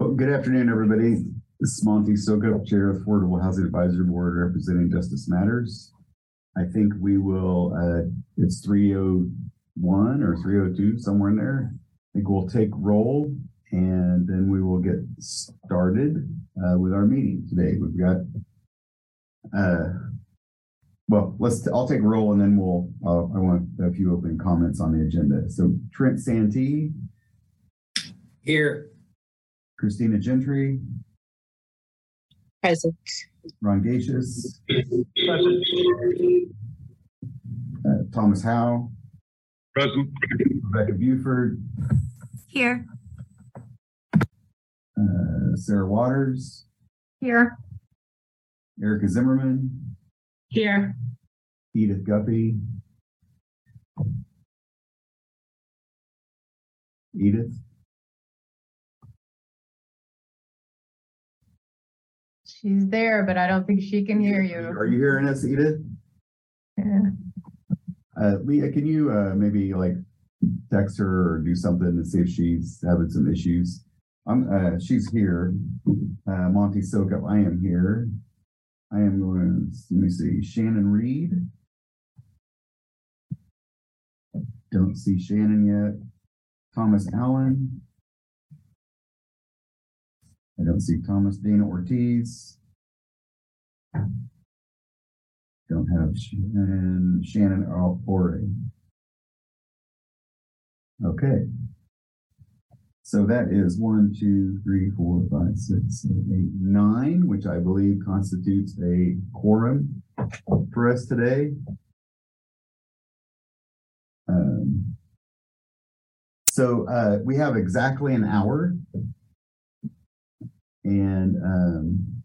Well, good afternoon, everybody. This is Monty Sokup, Chair of the Affordable Housing Advisory Board representing Justice Matters. I think we will, uh, it's three oh one or three oh two, somewhere in there. I think we'll take roll and then we will get started, uh, with our meeting today. We've got, uh, well, let's, I'll take roll and then we'll, uh, I want a few opening comments on the agenda. So Trent Santee, Here. Christina Gentry, Present. Ron Gacius, uh, Thomas Howe, Present. Rebecca Buford, Here. uh, Sarah Waters, Here. Erica Zimmerman, Here. Edith Guppy. Edith, She's there, but I don't think she can hear you. are you. hearing us, Edith? Yeah. Uh, Leah, can you, uh, maybe like text her or do something to see if she's having some issues? I'm, uh, she's here. Uh, Monty Sokup, I am here. I am going, to let me see, Shannon Reed. Don't see Shannon yet. Thomas Allen. I don't see Thomas Dana Ortiz. Don't have Shannon, Shannon Oury. Okay. So that is one, two, three, four, five, six, seven, eight, nine, which I believe constitutes a quorum for us today. Um, so, uh, we have exactly an hour. And, um,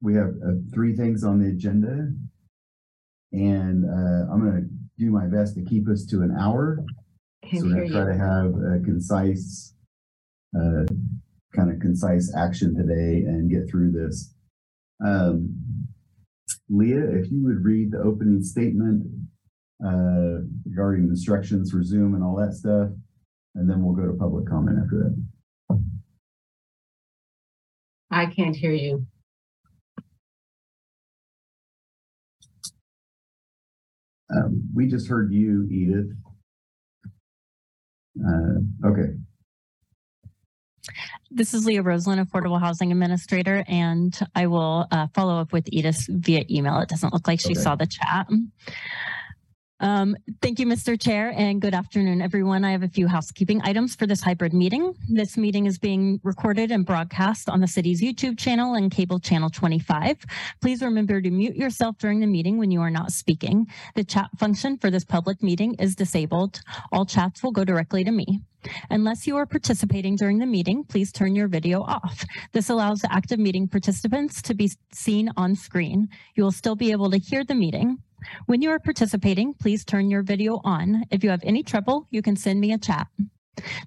we have uh, three things on the agenda. And uh, I'm going to do my best to keep us to an hour. So we're going to try to have a concise, uh, kind of concise action today and get through this. Um, Leah, if you would read the opening statement uh, regarding instructions for Zoom and all that stuff, and then we'll go to public comment after that. I can't hear you. Um, we just heard you, Edith. Uh, okay, This is Leah Roseland, Affordable Housing Administrator, and I will uh, follow up with Edith via email. It doesn't look like she Okay. saw the chat. Um, thank you, Mr. Chair, and good afternoon, everyone. I have a few housekeeping items for this hybrid meeting. This meeting is being recorded and broadcast on the city's YouTube channel and cable channel 25. Please remember to mute yourself during the meeting when you are not speaking. The chat function for this public meeting is disabled. All chats will go directly to me. Unless you are participating during the meeting, please turn your video off. This allows the active meeting participants to be seen on screen. You will still be able to hear the meeting. When you are participating, please turn your video on. If you have any trouble, you can send me a chat.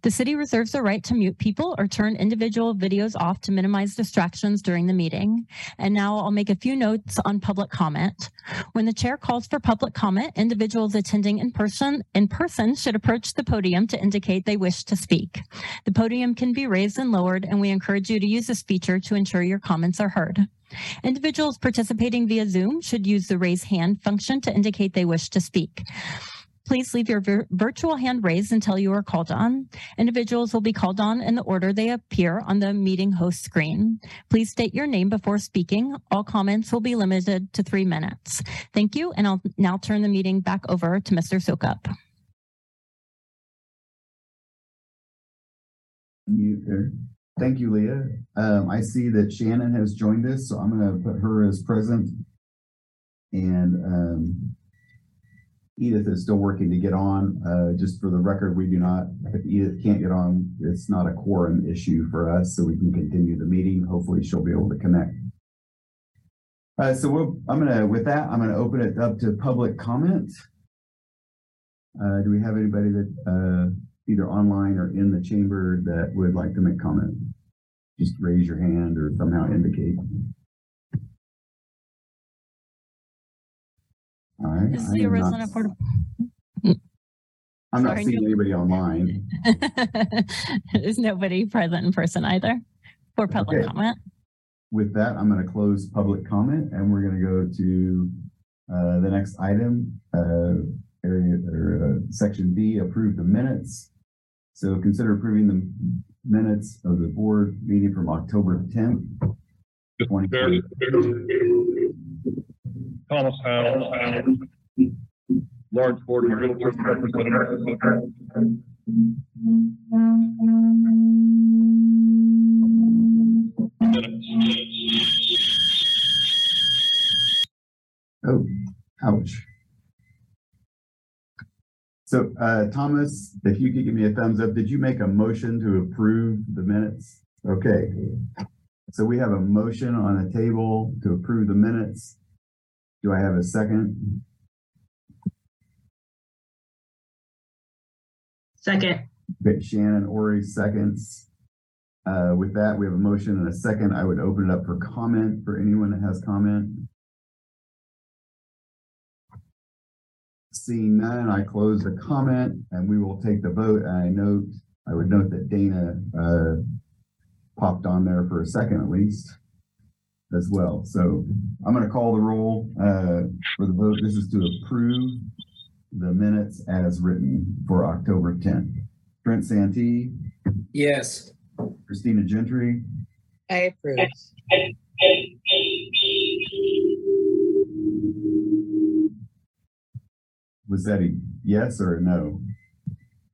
The city reserves the right to mute people or turn individual videos off to minimize distractions during the meeting. And now I'll make a few notes on public comment. When the chair calls for public comment, individuals attending in person in person should approach the podium to indicate they wish to speak. The podium can be raised and lowered, and we encourage you to use this feature to ensure your comments are heard. Individuals participating via Zoom should use the raise hand function to indicate they wish to speak. Please leave your vir- virtual hand raised until you are called on. Individuals will be called on in the order they appear on the meeting host screen. Please state your name before speaking. All comments will be limited to three minutes. Thank you, and I'll now turn the meeting back over to Mr. Sokup. Thank you, Leah. Um, I see that Shannon has joined us, so I'm gonna put her as present. And, um, Edith is still working to get on. Uh, just for the record, we do not, if Edith can't get on, it's not a quorum issue for us, so we can continue the meeting. Hopefully she'll be able to connect. Uh, so we'll, I'm gonna, with that, I'm gonna open it up to public comment. Uh, do we have anybody that, uh, either online or in the chamber that would like to make comment? Just raise your hand or somehow indicate. All right. This is I the am not- Roseland Affordable. I'm not Sorry, seeing no- anybody online. There's nobody present in person either for public Okay. comment. With that, I'm going to close public comment and we're going to go to uh, the next item, uh, area or uh, section B, approve the minutes. So consider approving the minutes of the board meeting from October 10th. 2020. Thomas Howell. Lawrence Ford, Realtor Representative. Oh, ouch. So, uh, Thomas, if you could give me a thumbs up, did you make a motion to approve the minutes? Okay. So we have a motion on a table to approve the minutes. Do I have a second? Second. Okay, Shannon, Oury, seconds. Uh, with that, we have a motion and a second. I would open it up for comment for anyone that has comment. Seeing none, I close the comment and we will take the vote. And I note, I would note that Dana, uh, popped on there for a second at least as well. So I'm going to call the roll, uh, for the vote. This is to approve the minutes as written for October 10th. Trent Santee, Yes. Christina Gentry, I approve. was that a yes or a no?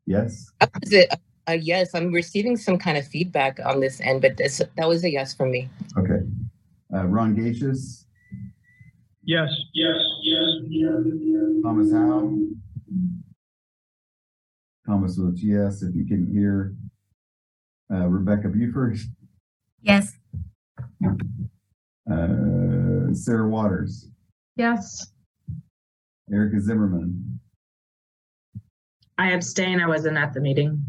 Yes? That was it. Uh, yes, I'm receiving some kind of feedback on this end, but this, that was a yes from me. Okay. Uh, Ron Gacius, Yes, yes, yes, yes. Thomas Howe. Thomas votes yes, if you can hear. Uh, Rebecca Buford, Yes. uh, Sarah Waters, Yes. Erica Zimmerman, I abstain. I wasn't at the meeting.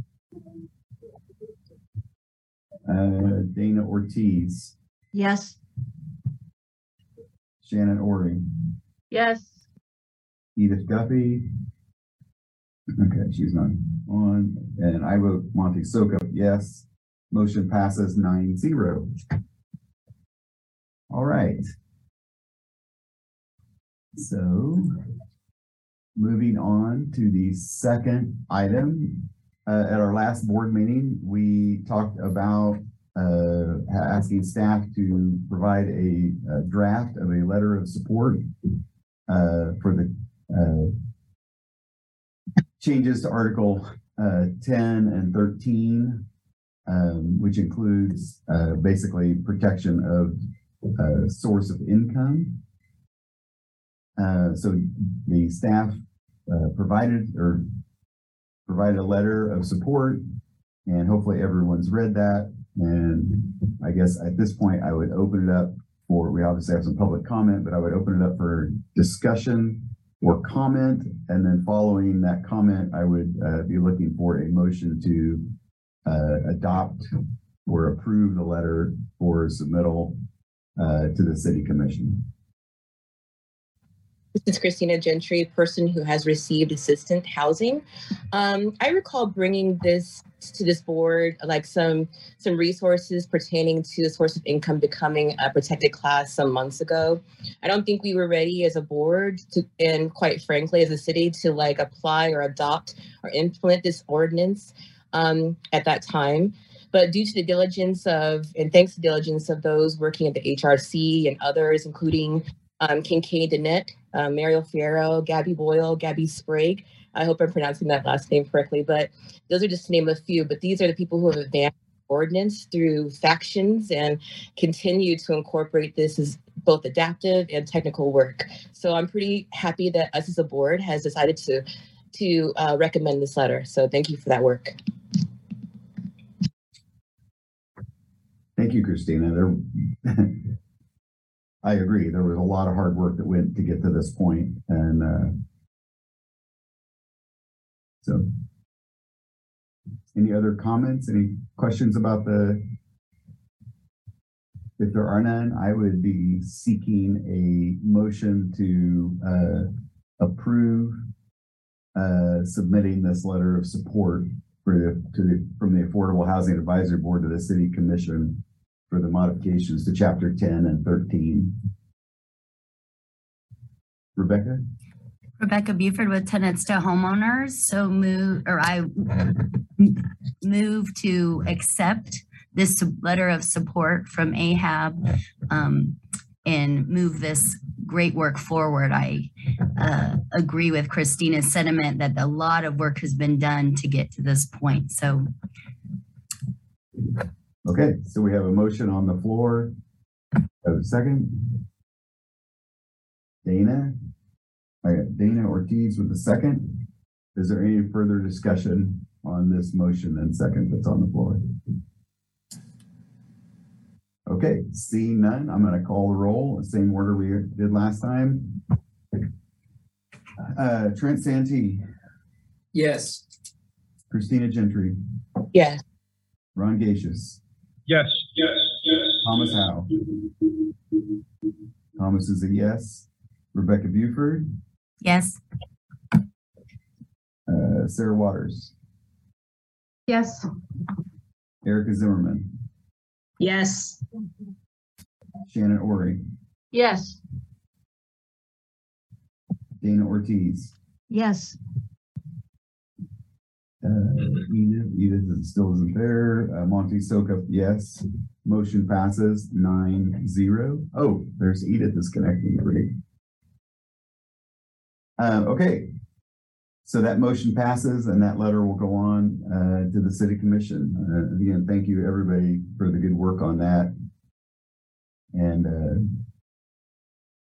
uh, Dana Ortiz, Yes. Shannon Oury, Yes. Edith Guppy. Okay, she's not on, and I vote Monty Sokup, yes. Motion passes nine zero. All right. So, moving on to the second item. Uh, at our last board meeting, we talked about, asking staff to provide a, a draft of a letter of support, uh, for the, uh, changes to Article, uh, ten and thirteen, um, which includes, uh, basically protection of, uh, source of income. Uh, so the staff, uh, provided or provided a letter of support and hopefully everyone's read that. And I guess at this point, I would open it up for, we obviously have some public comment, but I would open it up for discussion or comment. And then following that comment, I would, uh, be looking for a motion to, uh, adopt or approve the letter for submittal, uh, to the city commission. This is Christina Gentry, a person who has received assistant housing. Um, I recall bringing this to this board, like some some resources pertaining to the source of income becoming a protected class some months ago. I don't think we were ready as a board to, and quite frankly, as a city, to like apply or adopt or implement this ordinance um, at that time. But due to the diligence of, and thanks to the diligence of those working at the HRC and others, including um, Kincaid Danette, uh, Fierro, Gabby Boyle, Gabby Sprague. I hope I'm pronouncing that last name correctly, but those are just to name a few. But these are the people who have advanced ordinance through factions and continue to incorporate this as both adaptive and technical work. So I'm pretty happy that us as a board has decided to to uh, recommend this letter. So thank you for that work. Thank you, Christina. There, I agree. There was a lot of hard work that went to get to this point, and uh, so. Any other comments? Any questions about the? If there are none, I would be seeking a motion to uh, approve uh, submitting this letter of support for the, to the, from the Affordable Housing Advisory Board to the City Commission for the modifications to chapter ten and thirteen. Rebecca? Rebecca Buford with tenants to homeowners. So move, or I move to accept this letter of support from AHAB um, and move this great work forward. I uh, agree with Christina's sentiment that a lot of work has been done to get to this point. So Okay, so we have a motion on the floor. Have a second? Dana? I got Dana Ortiz with the second. Is there any further discussion on this motion and second that's on the floor? Okay, seeing none, I'm gonna call the roll, the same order we did last time. Uh, Trent Santee, Yes. Christina Gentry, Yes. Ron Gacius, Yes, yes, yes. Thomas Howe. Thomas is a yes. Rebecca Buford, yes, uh, Sarah Waters, Yes. Erica Zimmerman, Yes. Shannon Oury, Yes. Dana Ortiz, Yes. Uh, Edith, Edith is- still isn't there. Uh, Monty Sokup, yes. Motion passes nine zero. Oh, there's Edith is connecting. Great. Uh, okay. So that motion passes and that letter will go on, uh, to the city commission. Uh, again, thank you everybody for the good work on that. And, uh,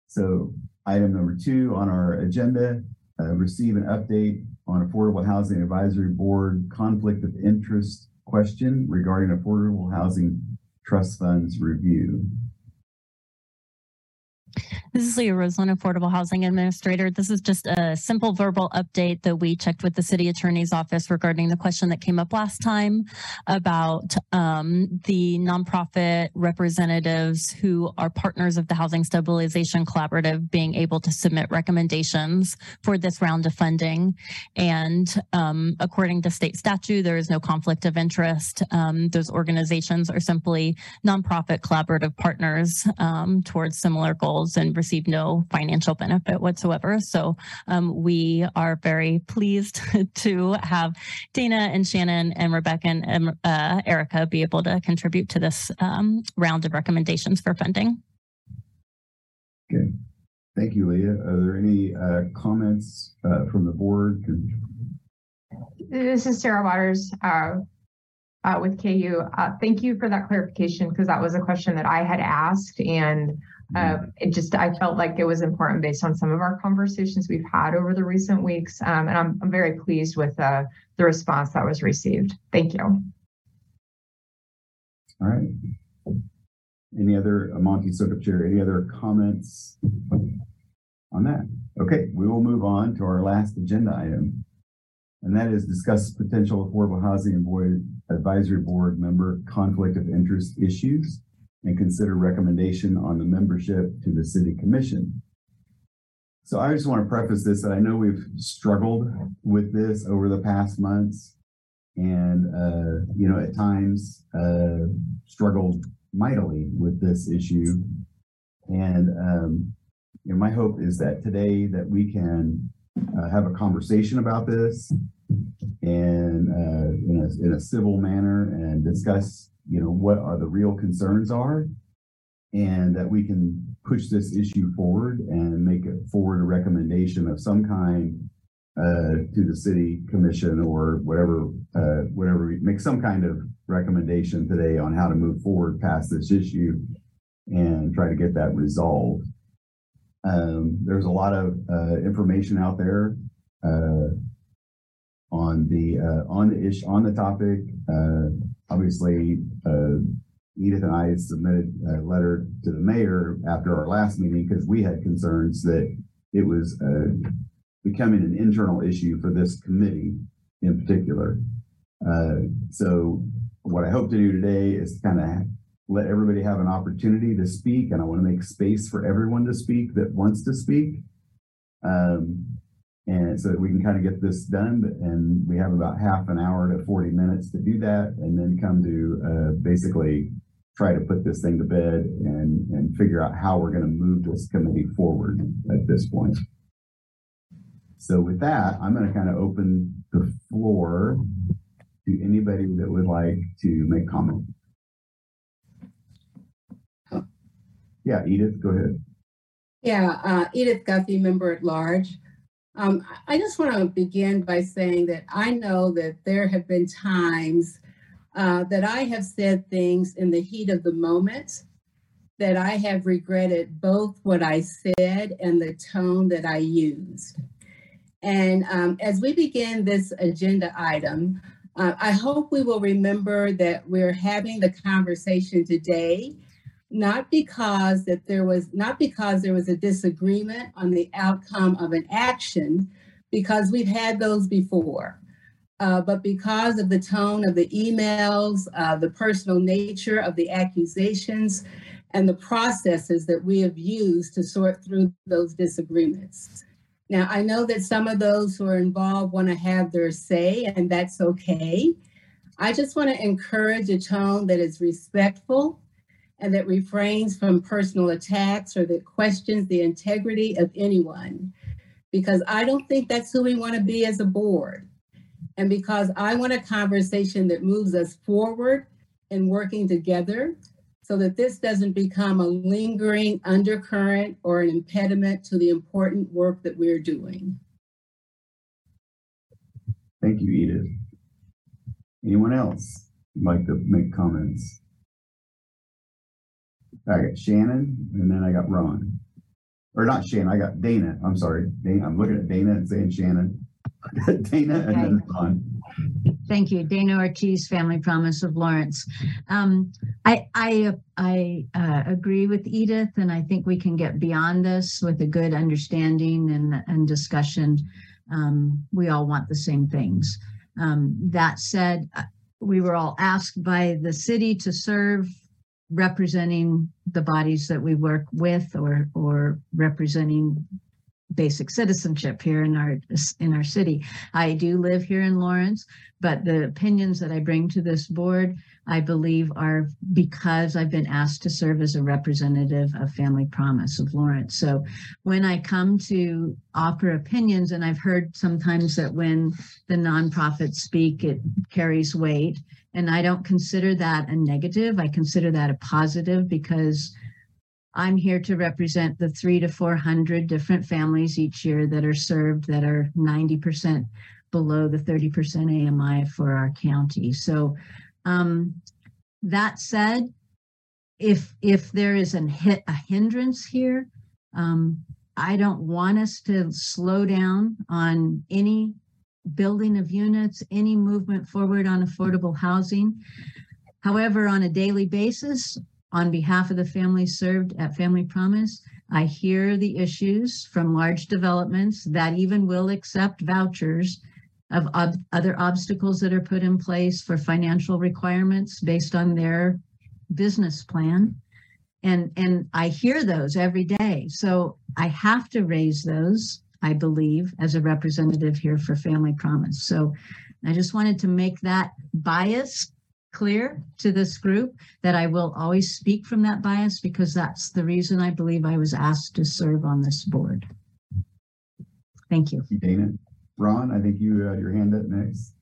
so item number two on our agenda, uh, receive an update on Affordable Housing Advisory Board conflict of interest question regarding Affordable Housing Trust Funds review. This is Leah Roseland, Affordable Housing Administrator. This is just a simple verbal update that we checked with the city attorney's office regarding the question that came up last time about um, the nonprofit representatives who are partners of the Housing Stabilization Collaborative being able to submit recommendations for this round of funding. And um, according to state statute, there is no conflict of interest. Um, those organizations are simply nonprofit collaborative partners um, towards similar goals and receive no financial benefit whatsoever. So um, we are very pleased to have Dana and Shannon and Rebecca and uh, Erica be able to contribute to this um, round of recommendations for funding. Okay. Thank you, Leah. Are there any uh, comments uh, from the board? This is Sarah Waters, uh, uh, with KU. Uh, thank you for that clarification because that was a question that I had asked and uh, it just, I felt like it was important based on some of our conversations we've had over the recent weeks. Um, and I'm, I'm very pleased with, uh, the response that was received. Thank you. All right. Any other, uh, Monty Chair, any other comments on that? Okay, we will move on to our last agenda item. And that is discuss potential affordable housing and board advisory board member conflict of interest issues and consider recommendation on the membership to the city commission. So I just want to preface this that I know we've struggled with this over the past months. And, uh, you know, at times, uh, struggled mightily with this issue. And, um, you know, my hope is that today that we can, uh, have a conversation about this and, uh, in a, in a civil manner and discuss, you know, what are the real concerns are. And that we can push this issue forward and make it forward a recommendation of some kind uh, to the city commission or whatever, uh, whatever, we make some kind of recommendation today on how to move forward past this issue and try to get that resolved. Um, there's a lot of, uh, information out there, uh, on the, uh, on the ish, on the topic. Uh, obviously, Edith and I submitted a letter to the mayor after our last meeting because we had concerns that it was, uh, becoming an internal issue for this committee in particular. Uh, so what I hope to do today is kind of let everybody have an opportunity to speak, and I want to make space for everyone to speak that wants to speak. Um, And so that we can kind of get this done and we have about half an hour to forty minutes to do that and then come to, uh, basically try to put this thing to bed and, and figure out how we're gonna move this committee forward at this point. So with that, I'm gonna kind of open the floor to anybody that would like to make comment. Yeah, Edith, go ahead. Yeah, uh, Edith Guthrie, member at large. Um, I just want to begin by saying that I know that there have been times uh, that I have said things in the heat of the moment that I have regretted both what I said and the tone that I used. And um, as we begin this agenda item, uh, I hope we will remember that we're having the conversation today not because that there was not because there was a disagreement on the outcome of an action because we've had those before uh, but because of the tone of the emails uh, the personal nature of the accusations and the processes that we have used to sort through those disagreements. Now i know that some of those who are involved want to have their say and that's okay. I just want to encourage a tone that is respectful and that refrains from personal attacks or that questions the integrity of anyone. Because I don't think that's who we want to be as a board. And because I want a conversation that moves us forward in working together so that this doesn't become a lingering undercurrent or an impediment to the important work that we're doing. Thank you, Edith. Anyone else like to make comments? I got Shannon and then I got Ron. Or not Shannon, I got Dana. I'm sorry. Dana, I'm looking at Dana and saying Shannon. Dana and then Ron. Thank you. Dana Ortiz, Family Promise of Lawrence. Um, I, I, I, uh, agree with Edith and I think we can get beyond this with a good understanding and, and discussion. Um, we all want the same things. Um, that said, uh, we were all asked by the city to serve representing the bodies that we work with or, or representing basic citizenship here in our in our city. I do live here in Lawrence, but the opinions that I bring to this board, I believe are because I've been asked to serve as a representative of Family Promise of Lawrence. So when I come to offer opinions, and I've heard sometimes that when the nonprofits speak, it carries weight. And I don't consider that a negative. I consider that a positive because I'm here to represent the three to 400 different families each year that are served that are 90% below the 30% AMI for our county. So um, that said, if if there is an hit a hindrance here, um, I don't want us to slow down on any building of units, any movement forward on affordable housing. However, on a daily basis, on behalf of the families served at Family Promise, I hear the issues from large developments that even will accept vouchers of ob- other obstacles that are put in place for financial requirements based on their business plan. And, and I hear those every day. So I have to raise those, I believe, as a representative here for Family Promise. So I just wanted to make that bias clear to this group that I will always speak from that bias because that's the reason I believe I was asked to serve on this board. Thank you. Dana. Ron, I think you had your hand up next.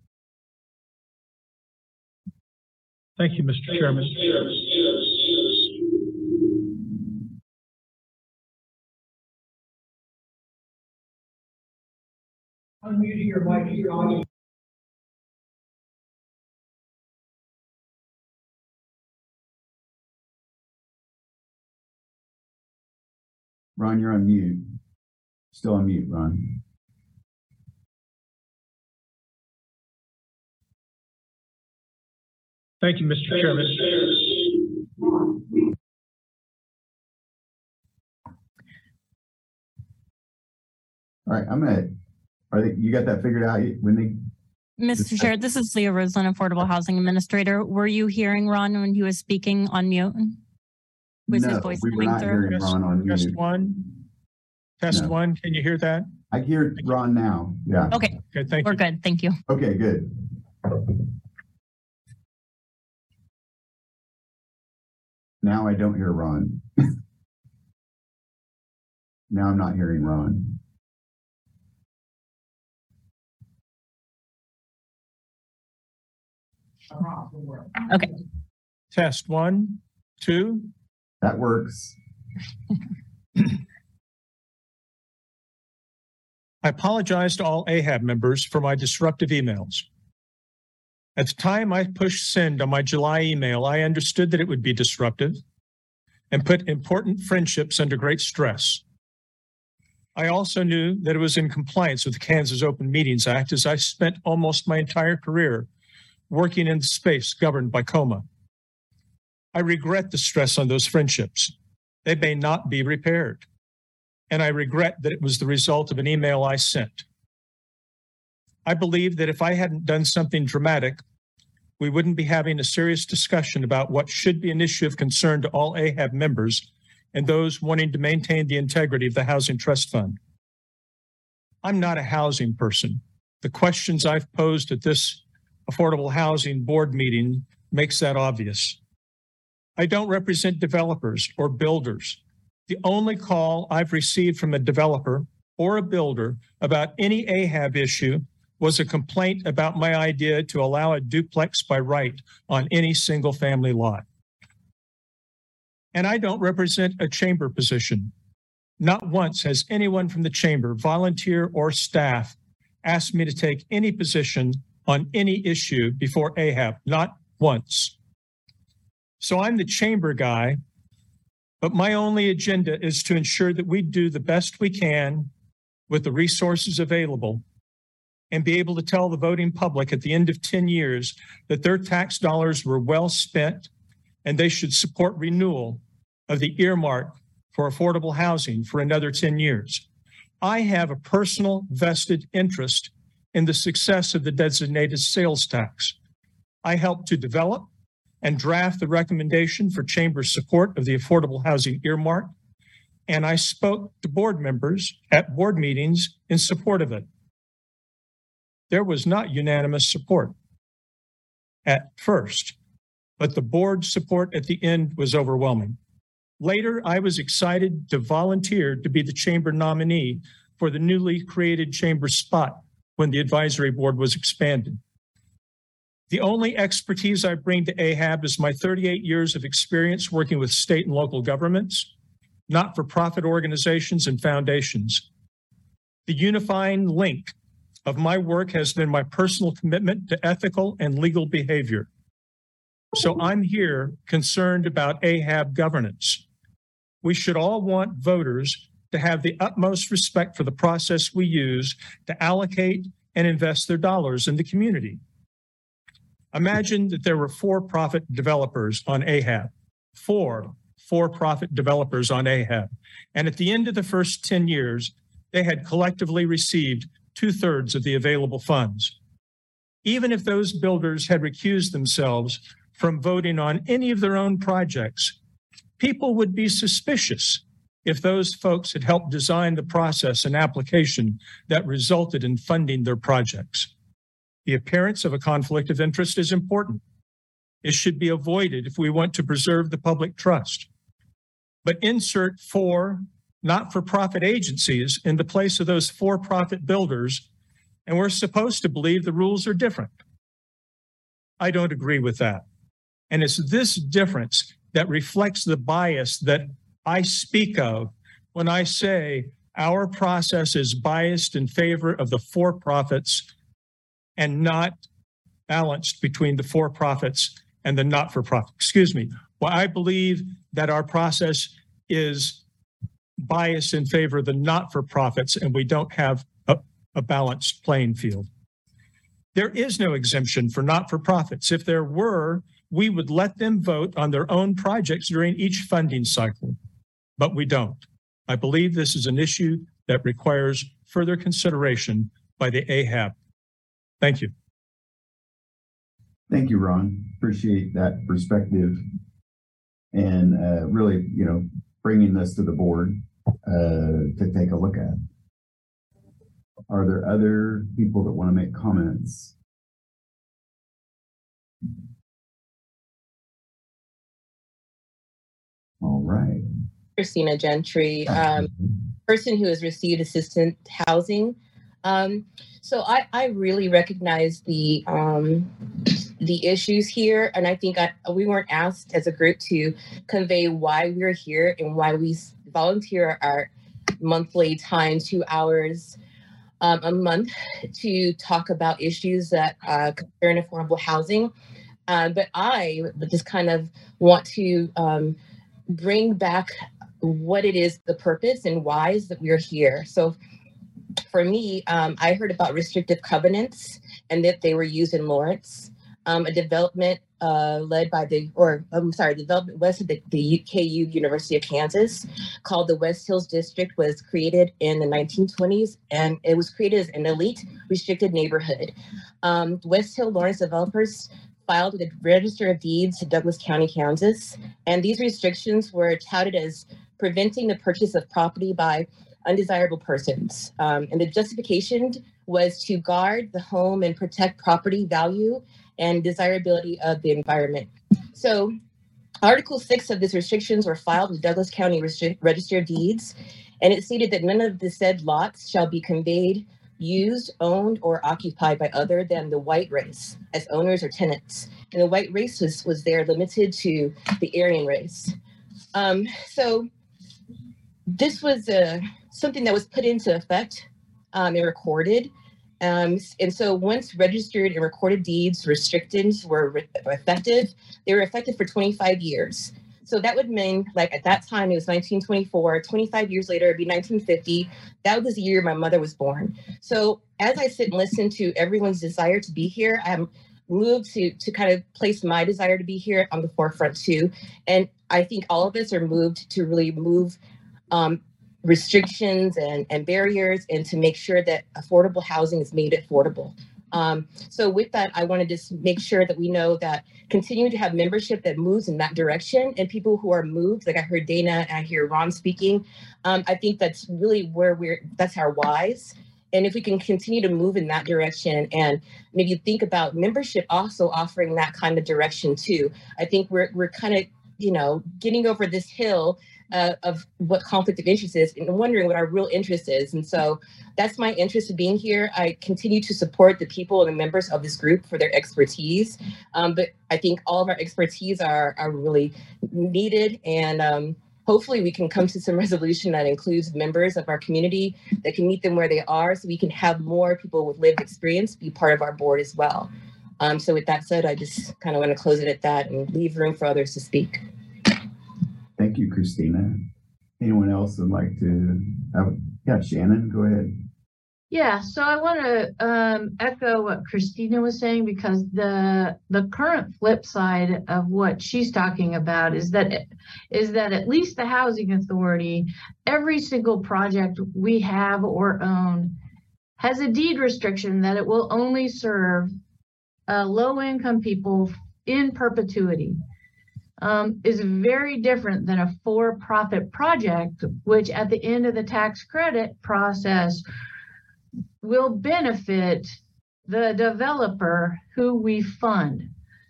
Thank you, Mr. Chairman. Unmuting your mic, your audio. Ron, you're on mute. Still on mute, Ron. Thank you, Mr. Chairman. All right, I'm gonna, are they, you got that figured out when they, Mr. Chair, this is Leah Roseland, Affordable Housing Administrator. Were you hearing Ron when he was speaking on mute? Was his no, voice we were coming not through? hearing Ron on Just mute. one. Test No. one, can you hear that? I hear Ron now. Yeah. Okay, Okay, thank we're you. good. Thank you. Okay, good. Now I don't hear Ron. Now I'm not hearing Ron. Test one, two, That works. I apologize to all AHAB members for my disruptive emails. At the time I pushed send on my July email, I understood that it would be disruptive and put important friendships under great stress. I also knew that it was in compliance with the Kansas Open Meetings Act as I spent almost my entire career working in space governed by KOMA. I regret the stress on those friendships. They may not be repaired and I regret that it was the result of an email I sent. I believe that if I hadn't done something dramatic, we wouldn't be having a serious discussion about what should be an issue of concern to all AHAB members and those wanting to maintain the integrity of the Housing Trust Fund. I'm not a housing person. The questions I've posed at this Affordable Housing Board meeting makes that obvious. I don't represent developers or builders. The only call I've received from a developer or a builder about any AHAB issue was a complaint about my idea to allow a duplex by right on any single family lot. And I don't represent a chamber position. Not once has anyone from the chamber, volunteer or staff, asked me to take any position on any issue before AHAB, not once. So I'm the chamber guy but my only agenda is to ensure that we do the best we can with the resources available and be able to tell the voting public at the end of 10 years that their tax dollars were well spent and they should support renewal of the earmark for affordable housing for another 10 years. I have a personal vested interest in the success of the designated sales tax. I helped to develop and draft the recommendation for chamber support of the affordable housing earmark. And I spoke to board members at board meetings in support of it. There was not unanimous support at first, but the board support at the end was overwhelming. Later, I was excited to volunteer to be the chamber nominee for the newly created chamber spot when the advisory board was expanded. The only expertise I bring to AHAB is my 38 years of experience working with state and local governments, not for profit organizations, and foundations. The unifying link of my work has been my personal commitment to ethical and legal behavior. So I'm here concerned about AHAB governance. We should all want voters to have the utmost respect for the process we use to allocate and invest their dollars in the community. Imagine that there were for-profit developers on AHAB, four for-profit developers on AHAB. And at the end of the first 10 years, they had collectively received two-thirds of the available funds. Even if those builders had recused themselves from voting on any of their own projects, people would be suspicious if those folks had helped design the process and application that resulted in funding their projects. The appearance of a conflict of interest is important. It should be avoided if we want to preserve the public trust. But insert for not-for-profit agencies in the place of those for-profit builders, and we're supposed to believe the rules are different. I don't agree with that. And it's this difference that reflects the bias that I speak of when I say our process is biased in favor of the for-profits and not balanced between the for-profits and the not-for-profit. Excuse me. Well, I believe that our process is biased in favor of the not-for-profits and we don't have a, a balanced playing field. There is no exemption for not-for-profits. If there were, we would let them vote on their own projects during each funding cycle, but we don't. I believe this is an issue that requires further consideration by the AHAB. Thank you. Thank you, Ron. Appreciate that perspective. And uh, really, you know, bringing this to the board. uh, to take a look at. Are there other people that want to make comments? All right. Christina Gentry, um, person who has received assistant housing. Um, so I, I really recognize the um, the issues here, and I think I, we weren't asked as a group to convey why we're here and why we volunteer our monthly time, two hours um, a month, to talk about issues that uh, concern affordable housing. Uh, but I just kind of want to um, bring back what it is, the purpose and why is that we're here. So for me, um, I heard about restrictive covenants and that they were used in Lawrence. Um, a development uh, led by the, or I'm sorry, development west of the, the KU University of Kansas called the West Hills District was created in the 1920s and it was created as an elite restricted neighborhood. Um, West Hill Lawrence developers filed with the Register of Deeds to Douglas County, Kansas, and these restrictions were touted as preventing the purchase of property by undesirable persons. Um, and the justification was to guard the home and protect property value and desirability of the environment. So Article 6 of these restrictions were filed with Douglas County Restri- Register of Deeds, and it stated that none of the said lots shall be conveyed, used, owned, or occupied by other than the white race as owners or tenants. And the white race was, was there limited to the Aryan race. Um, so this was uh, something that was put into effect um, and recorded. Um, and so once registered and recorded deeds restrictions were re- effective, they were effective for 25 years. So that would mean, like at that time, it was 1924. 25 years later, it'd be 1950. That was the year my mother was born. So as I sit and listen to everyone's desire to be here, I'm moved to to kind of place my desire to be here on the forefront too. And I think all of us are moved to really move um, restrictions and, and barriers and to make sure that affordable housing is made affordable. Um, so with that, I want to just make sure that we know that continuing to have membership that moves in that direction and people who are moved, like I heard Dana and I hear Ron speaking, um, I think that's really where we're, that's our whys. And if we can continue to move in that direction and maybe think about membership also offering that kind of direction too, I think we're, we're kind of, you know, getting over this hill uh, of what conflict of interest is and wondering what our real interest is. And so that's my interest in being here. I continue to support the people and the members of this group for their expertise. Um, but I think all of our expertise are, are really needed. And um, hopefully we can come to some resolution that includes members of our community that can meet them where they are so we can have more people with lived experience be part of our board as well. Um, so with that said, I just kind of want to close it at that and leave room for others to speak. Thank you, Christina. Anyone else would like to, have- yeah, Shannon, go ahead. Yeah, so I want to um, echo what Christina was saying because the the current flip side of what she's talking about is that is that at least the housing authority, every single project we have or own has a deed restriction that it will only serve uh, low income people in perpetuity. Um, is very different than a for profit project, which at the end of the tax credit process will benefit the developer who we fund.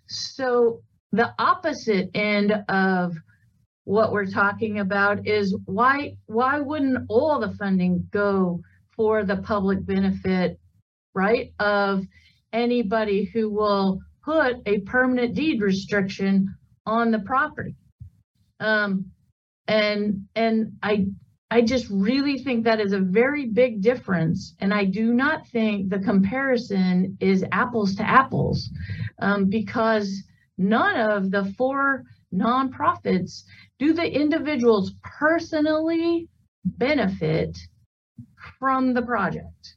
So the opposite end of what we're talking about is why why wouldn't all the funding go for the public benefit, right? Of anybody who will put a permanent deed restriction on the property. Um, and and I I just really think that is a very big difference. And I do not think the comparison is apples to apples um, because none of the four nonprofits do the individuals personally benefit from the project.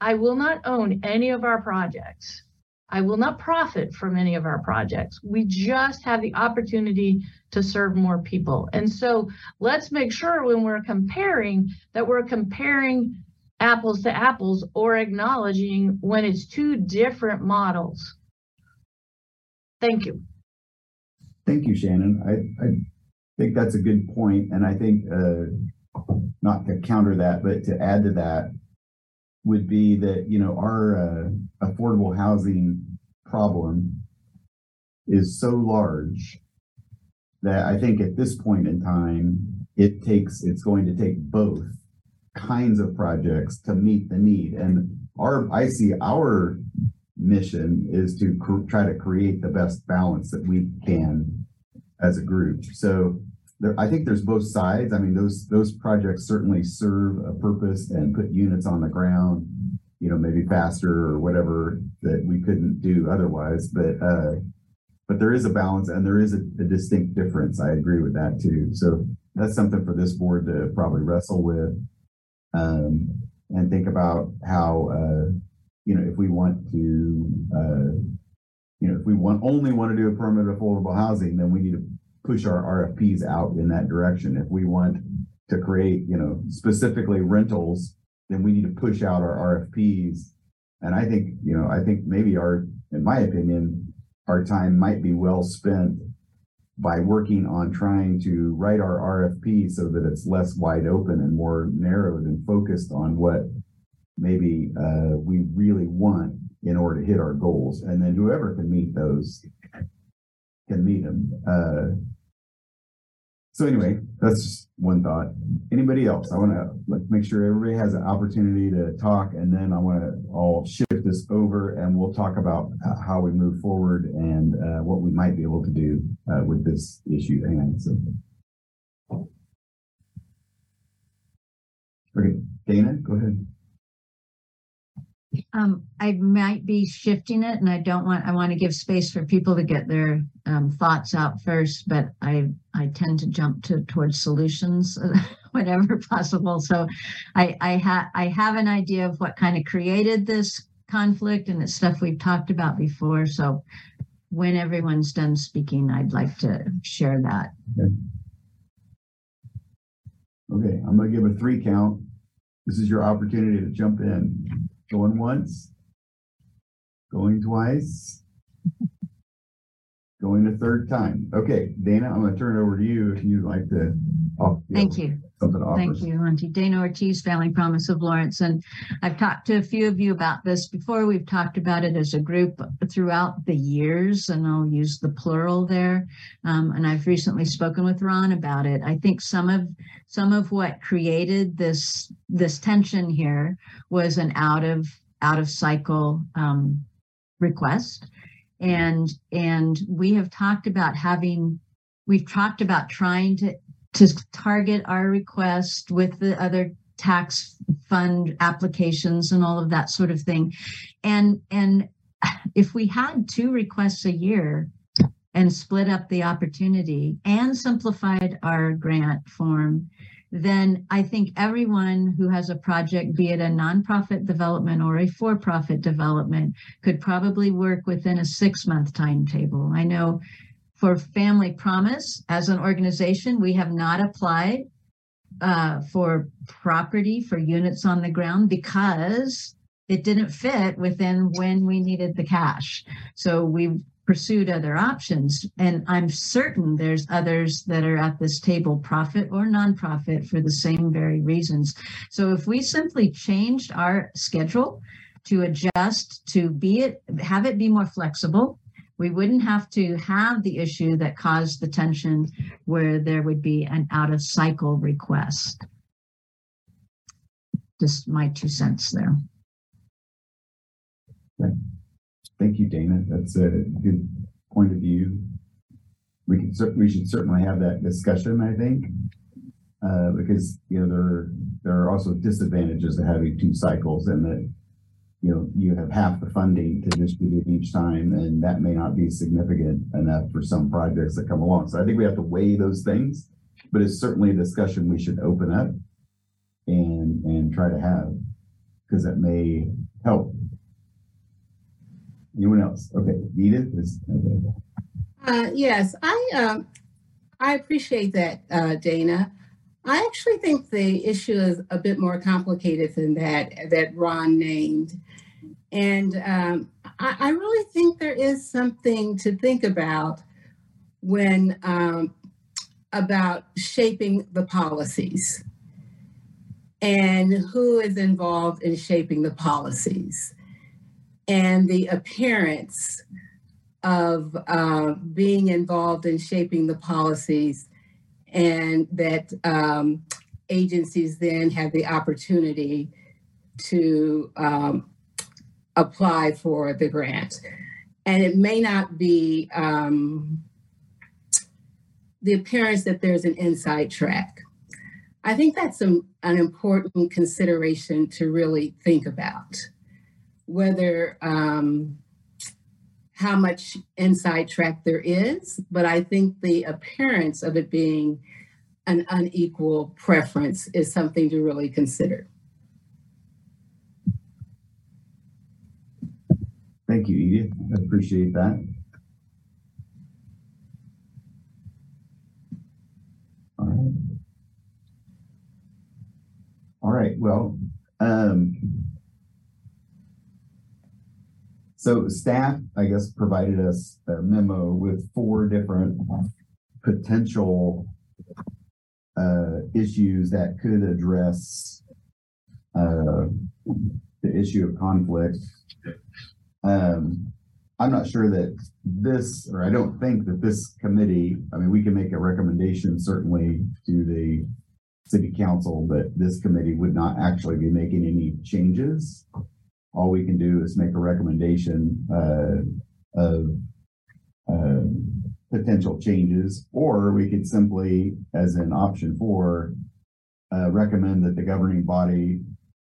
I will not own any of our projects. I will not profit from any of our projects. We just have the opportunity to serve more people. And so let's make sure when we're comparing that we're comparing apples to apples or acknowledging when it's two different models. Thank you. Thank you, Shannon. I, I think that's a good point, and I think uh, not to counter that, but to add to that would be that, you know, our uh, affordable housing problem is so large that I think at this point in time, it takes, it's going to take both kinds of projects to meet the need. And our, I see our mission is to cr- try to create the best balance that we can as a group. So there, I think there's both sides. I mean, those, those projects certainly serve a purpose and put units on the ground, you know, maybe faster or whatever that we couldn't do otherwise. But, uh, but there is a balance and there is a, a distinct difference. I agree with that too. So that's something for this board to probably wrestle with. Um, and think about how, uh, you know, if we want to, uh, you know, if we want, only want to do a permanent affordable housing, then we need to push our RFPs out in that direction. If we want to create, you know, specifically rentals, then we need to push out our RFPs. And I think, you know, I think maybe our, in my opinion, our time might be well spent by working on trying to write our RFP so that it's less wide open and more narrowed and focused on what maybe uh, we really want in order to hit our goals. And then whoever can meet those can meet them. Uh, so anyway, that's just one thought. Anybody else? I want to like make sure everybody has an opportunity to talk, and then I want to all shift this over, and we'll talk about uh, how we move forward and uh, what we might be able to do uh, with this issue at hand. So, okay, Dana, go ahead. Um, I might be shifting it and I don't want, I want to give space for people to get their um, thoughts out first, but I, I tend to jump to towards solutions whenever possible. So I, I have, I have an idea of what kind of created this conflict and it's stuff we've talked about before. So when everyone's done speaking, I'd like to share that. Okay. Okay, I'm gonna give a three count. This is your opportunity to jump in. Going once. Going twice. Going a third time. Okay, Dana, I'm gonna turn it over to you if you'd like to. Thank you. Something to offer. Thank you, Auntie Dana Ortiz, Family Promise of Lawrence. And I've talked to a few of you about this before. We've talked about it as a group throughout the years, and I'll use the plural there. Um, and I've recently spoken with Ron about it. I think some of some of what created this this tension here was an out of out of cycle um, request. And and we have talked about having we've talked about trying to to target our request with the other tax fund applications and all of that sort of thing. And and if we had two requests a year and split up the opportunity and simplified our grant form, then I think everyone who has a project, be it a nonprofit development or a for-profit development, could probably work within a six-month timetable. I know for Family Promise, as an organization, we have not applied uh, for property for units on the ground because it didn't fit within when we needed the cash. So we pursued other options. And I'm certain there's others that are at this table, profit or nonprofit, for the same very reasons. So if we simply changed our schedule to adjust to be it, have it be more flexible, we wouldn't have to have the issue that caused the tension where there would be an out of cycle request. Just my two cents there. Thank you, Dana. That's a good point of view. We can we should certainly have that discussion, I think. Uh, because, you know, there, there are also disadvantages to having two cycles and that, you know, you have half the funding to distribute each time, and that may not be significant enough for some projects that come along. So I think we have to weigh those things, but it's certainly a discussion we should open up and, and try to have, because that may help Anyone else? Okay, Edith is. Uh, yes, I, um, I appreciate that, uh, Dana. I actually think the issue is a bit more complicated than that, that Ron named. And um, I, I really think there is something to think about when, um, about shaping the policies. and who is involved in shaping the policies and the appearance of uh, being involved in shaping the policies and that um, agencies then have the opportunity to um, apply for the grant. And it may not be um, the appearance that there's an inside track. I think that's an, an important consideration to really think about whether um, how much inside track there is, but I think the appearance of it being an unequal preference is something to really consider. Thank you, Edith. I appreciate that. All right. All right, well, um, so staff, I guess, provided us a memo with four different potential uh, issues that could address uh, the issue of conflict. Um, I'm not sure that this, or I don't think that this committee, I mean, we can make a recommendation certainly to the city council, but this committee would not actually be making any changes. All we can do is make a recommendation uh, of uh, potential changes, or we could simply, as in option four, uh, recommend that the governing body,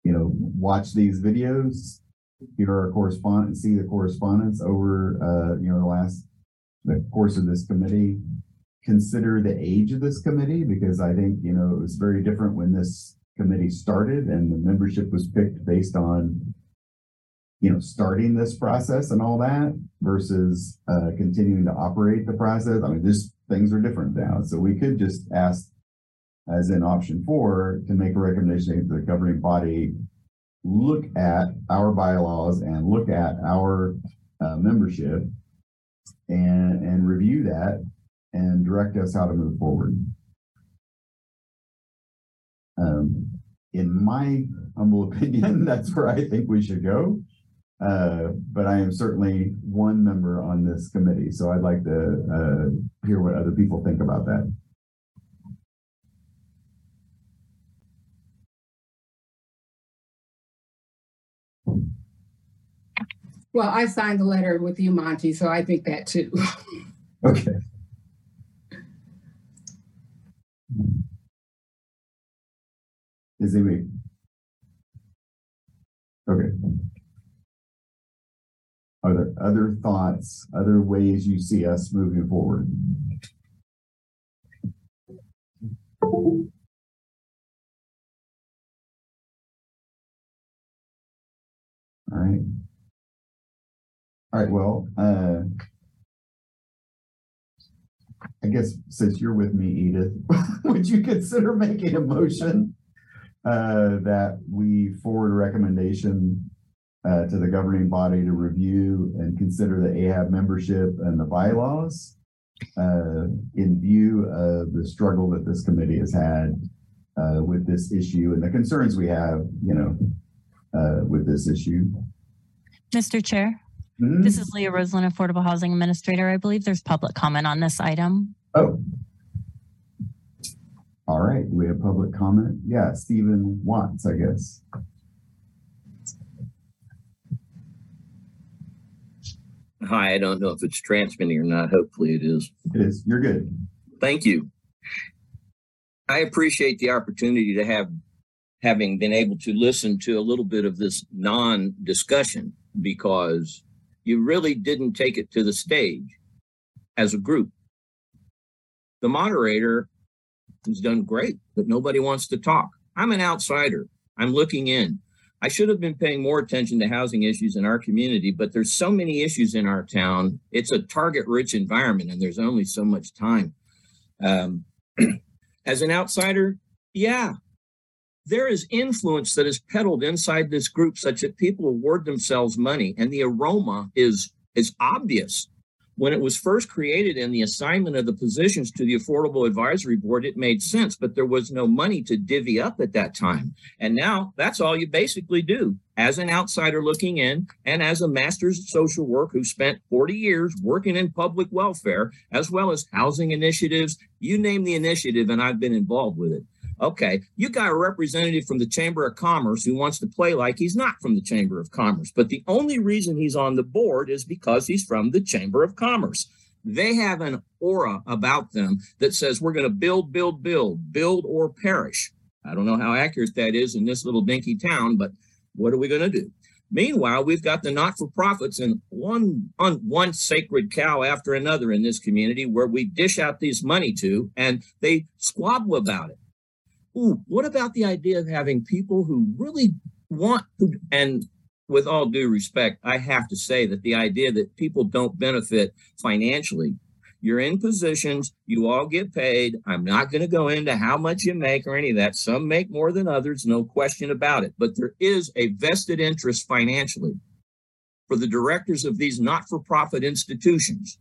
you know, watch these videos, hear our correspondence, see the correspondence over, uh, you know, the last, the course of this committee. Consider the age of this committee, because I think, you know, it was very different when this committee started and the membership was picked based on you know, starting this process and all that versus uh, continuing to operate the process. I mean, this things are different now. So we could just ask, as in option four, to make a recommendation to the governing body, look at our bylaws and look at our uh, membership and, and review that and direct us how to move forward. Um, in my humble opinion, that's where I think we should go. Uh, but I am certainly one member on this committee, so I'd like to uh, hear what other people think about that. Well, I signed the letter with you, Monty, so I think that too. okay. Is it me? Okay. Are there other thoughts, other ways you see us moving forward? All right. All right, well, uh, I guess since you're with me, Edith, would you consider making a motion uh, that we forward a recommendation uh, to the governing body to review and consider the AHAB membership and the bylaws uh, in view of the struggle that this committee has had uh, with this issue and the concerns we have, you know, uh, with this issue. Mr. Chair, Mhm. this is Leah Roseland, Affordable Housing Administrator. I believe there's public comment on this item. Oh. All right, we have public comment. Yeah, Stephen Watts, I guess. Hi, I don't know if it's transmitting or not. Hopefully it is. It is. You're good. Thank you. I appreciate the opportunity to have, having been able to listen to a little bit of this non-discussion because you really didn't take it to the stage as a group. The moderator has done great, but nobody wants to talk. I'm an outsider. I'm looking in. I should have been paying more attention to housing issues in our community, but there's so many issues in our town. It's a target rich environment and there's only so much time. Um, as an outsider, yeah, there is influence that is peddled inside this group such that people award themselves money and the aroma is is obvious. When it was first created and the assignment of the positions to the Affordable Advisory Board, it made sense, but there was no money to divvy up at that time. And now that's all you basically do as an outsider looking in and as a master's social work who spent 40 years working in public welfare, as well as housing initiatives. You name the initiative, and I've been involved with it. Okay, you got a representative from the Chamber of Commerce who wants to play like he's not from the Chamber of Commerce, but the only reason he's on the board is because he's from the Chamber of Commerce. They have an aura about them that says we're going to build, build, build, build or perish. I don't know how accurate that is in this little dinky town, but what are we going to do? Meanwhile, we've got the not-for-profits and one on one sacred cow after another in this community where we dish out these money to, and they squabble about it. Ooh, what about the idea of having people who really want to, and with all due respect, I have to say that the idea that people don't benefit financially you're in positions, you all get paid. I'm not going to go into how much you make or any of that. Some make more than others, no question about it. But there is a vested interest financially for the directors of these not for profit institutions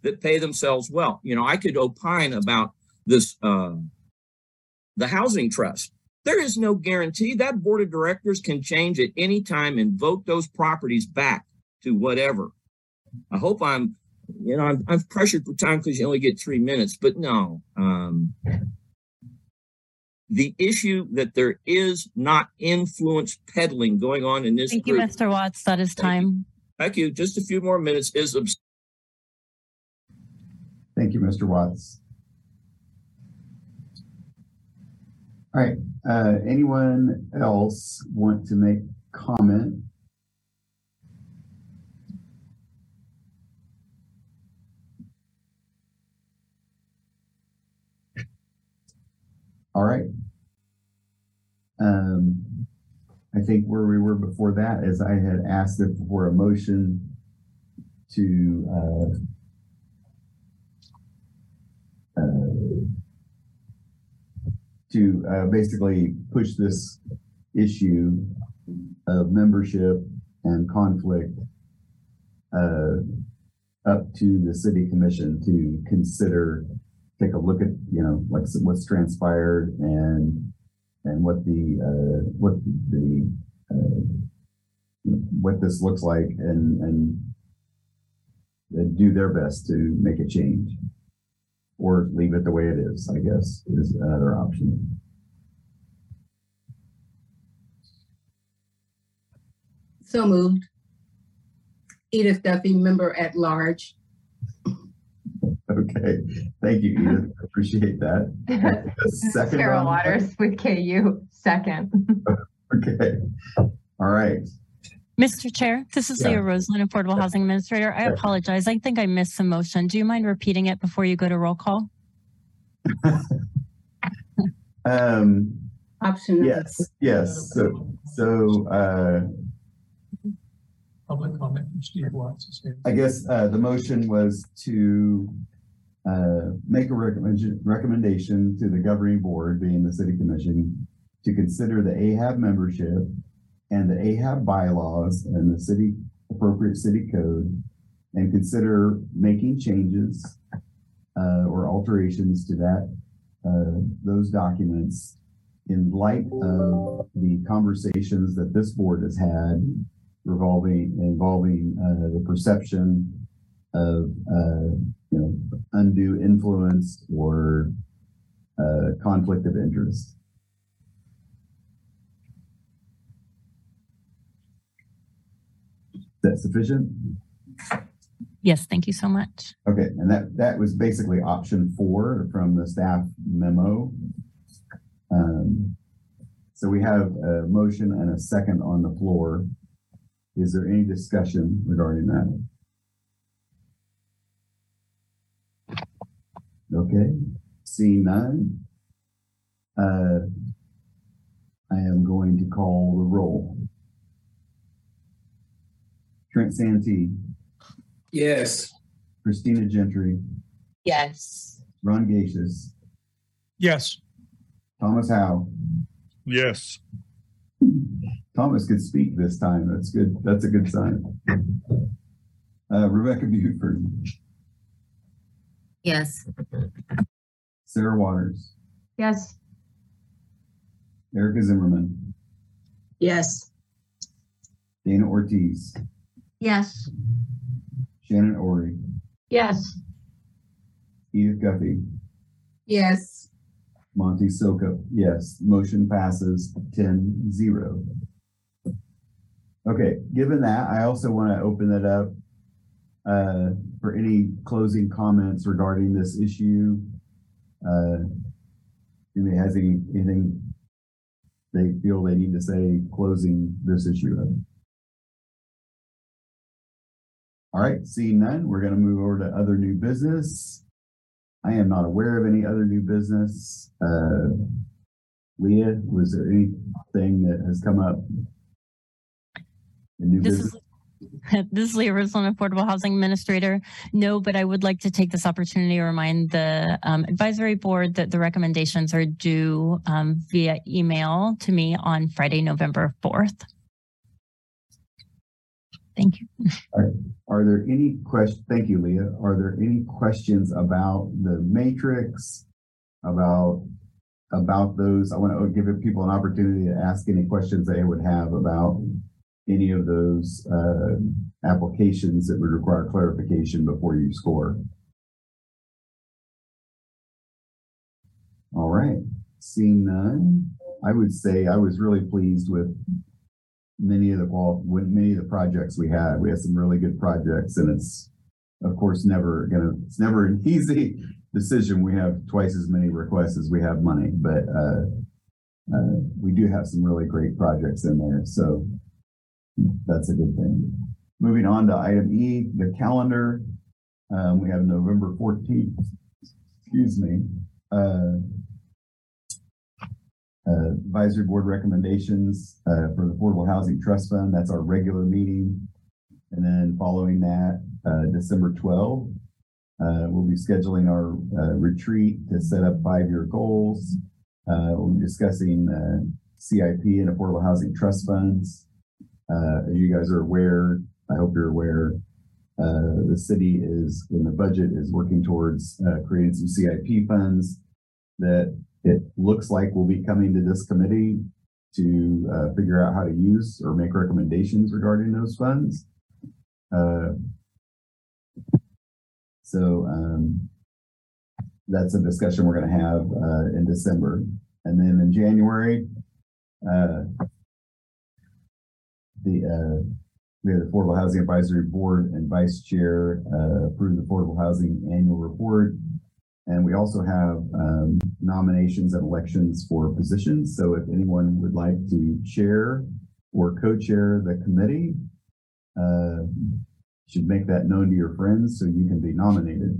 that pay themselves well. You know, I could opine about this, uh, the housing trust. There is no guarantee that board of directors can change at any time and vote those properties back to whatever. I hope I'm you know, I'm, I'm pressured for time because you only get three minutes, but no. Um, the issue that there is not influence peddling going on in this Thank group. you, Mr. Watts. That is time. Thank you. Just a few more minutes is abs- Thank you, Mr. Watts. All right, uh, anyone else want to make comment? All right. Um, I think where we were before that is I had asked for a motion to, uh, uh, to uh, basically push this issue of membership and conflict uh, up to the city commission to consider, take a look at, you know, like what's transpired and and what the uh, what the uh, what this looks like and and and do their best to make a change or leave it the way it is, I guess, is another option. So moved. Edith Guffey, member at large. Okay, thank you, Edith. Appreciate that. Second Sarah Waters with KU, second. Okay, all right. Mr. Chair, this is Yeah. Leah Roseland, Affordable Housing Administrator. I Sure. apologize. I think I missed some motion. Do you mind repeating it before you go to roll call? Um, Option. yes, yes, so, so, uh, Public comment from Steve Watts. I guess, uh, the motion was to, uh, make a recommendation, recommendation to the governing board, being the city commission, to consider the AHAB membership and the AHAB bylaws and the city, appropriate city code, and consider making changes, uh, or alterations to that, uh, those documents in light of the conversations that this board has had revolving, involving, uh, the perception of, uh, you know, undue influence or, uh, conflict of interest. That sufficient? Yes, thank you so much. Okay, and that, that was basically option four from the staff memo. Um, so we have a motion and a second on the floor. Is there any discussion regarding that? Okay, seeing none. Uh, I am going to call the roll. Trent Santee, Yes. Christina Gentry, Yes. Ron Gacius, Yes. Thomas Howe. Yes. Thomas could speak this time. That's good. That's a good sign. Uh, Rebecca Buford, Yes. Sarah Waters, Yes. Erica Zimmerman, Yes. Dana Ortiz, Yes. Shannon Oury, Yes. Edith Guffey, Yes. Monty Sokop, yes. Motion passes 10-0. Okay, given that, I also want to open it up uh, for any closing comments regarding this issue. Uh, Anybody has any, anything they feel they need to say closing this issue up? All right, seeing none, we're going to move over to other new business. I am not aware of any other new business. Uh, Leah, was there anything that has come up? This business? is this is Leah Roseland, Affordable Housing Administrator. No, but I would like to take this opportunity to remind the um, advisory board that the recommendations are due um, via email to me on Friday, November 4th. Thank you. Are there any questions? Thank you, Leah. Are there any questions about the matrix? About, about those? I want to give people an opportunity to ask any questions they would have about any of those, uh, applications that would require clarification before you score. All right, seeing none, I would say I was really pleased with many of the with many of the projects we had. We had some really good projects and it's, of course, never gonna, it's never an easy decision. We have twice as many requests as we have money, but, uh, uh, we do have some really great projects in there, so that's a good thing. Moving on to item E, the calendar. Um, we have November fourteenth, excuse me, uh, uh, advisory board recommendations, uh, for the Affordable Housing Trust Fund. That's our regular meeting. And then following that, uh, December twelfth, uh, we'll be scheduling our, uh, retreat to set up five-year goals. Uh, we'll be discussing, CIP and Affordable Housing Trust Funds. As you guys are aware, I hope you're aware, the city is, in the budget, is working towards, creating some CIP funds that it looks like we'll be coming to this committee to uh, figure out how to use or make recommendations regarding those funds. Uh, so um, that's a discussion we're going to have uh, in December. And then in January, uh, the uh, we have the Affordable Housing Advisory Board and Vice Chair uh, approve the Affordable Housing Annual Report. And we also have um, nominations and elections for positions. So if anyone would like to chair or co-chair the committee, uh, should make that known to your friends so you can be nominated.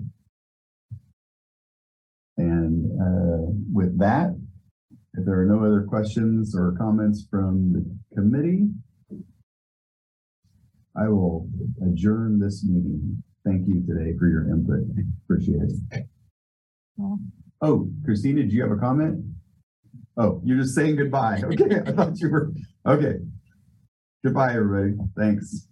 And uh, with that, if there are no other questions or comments from the committee, I will adjourn this meeting. Thank you today for your input. Appreciate it. Oh, Christina, do you have a comment? Oh, you're just saying goodbye. Okay, I thought you were, okay. Goodbye, everybody. Thanks.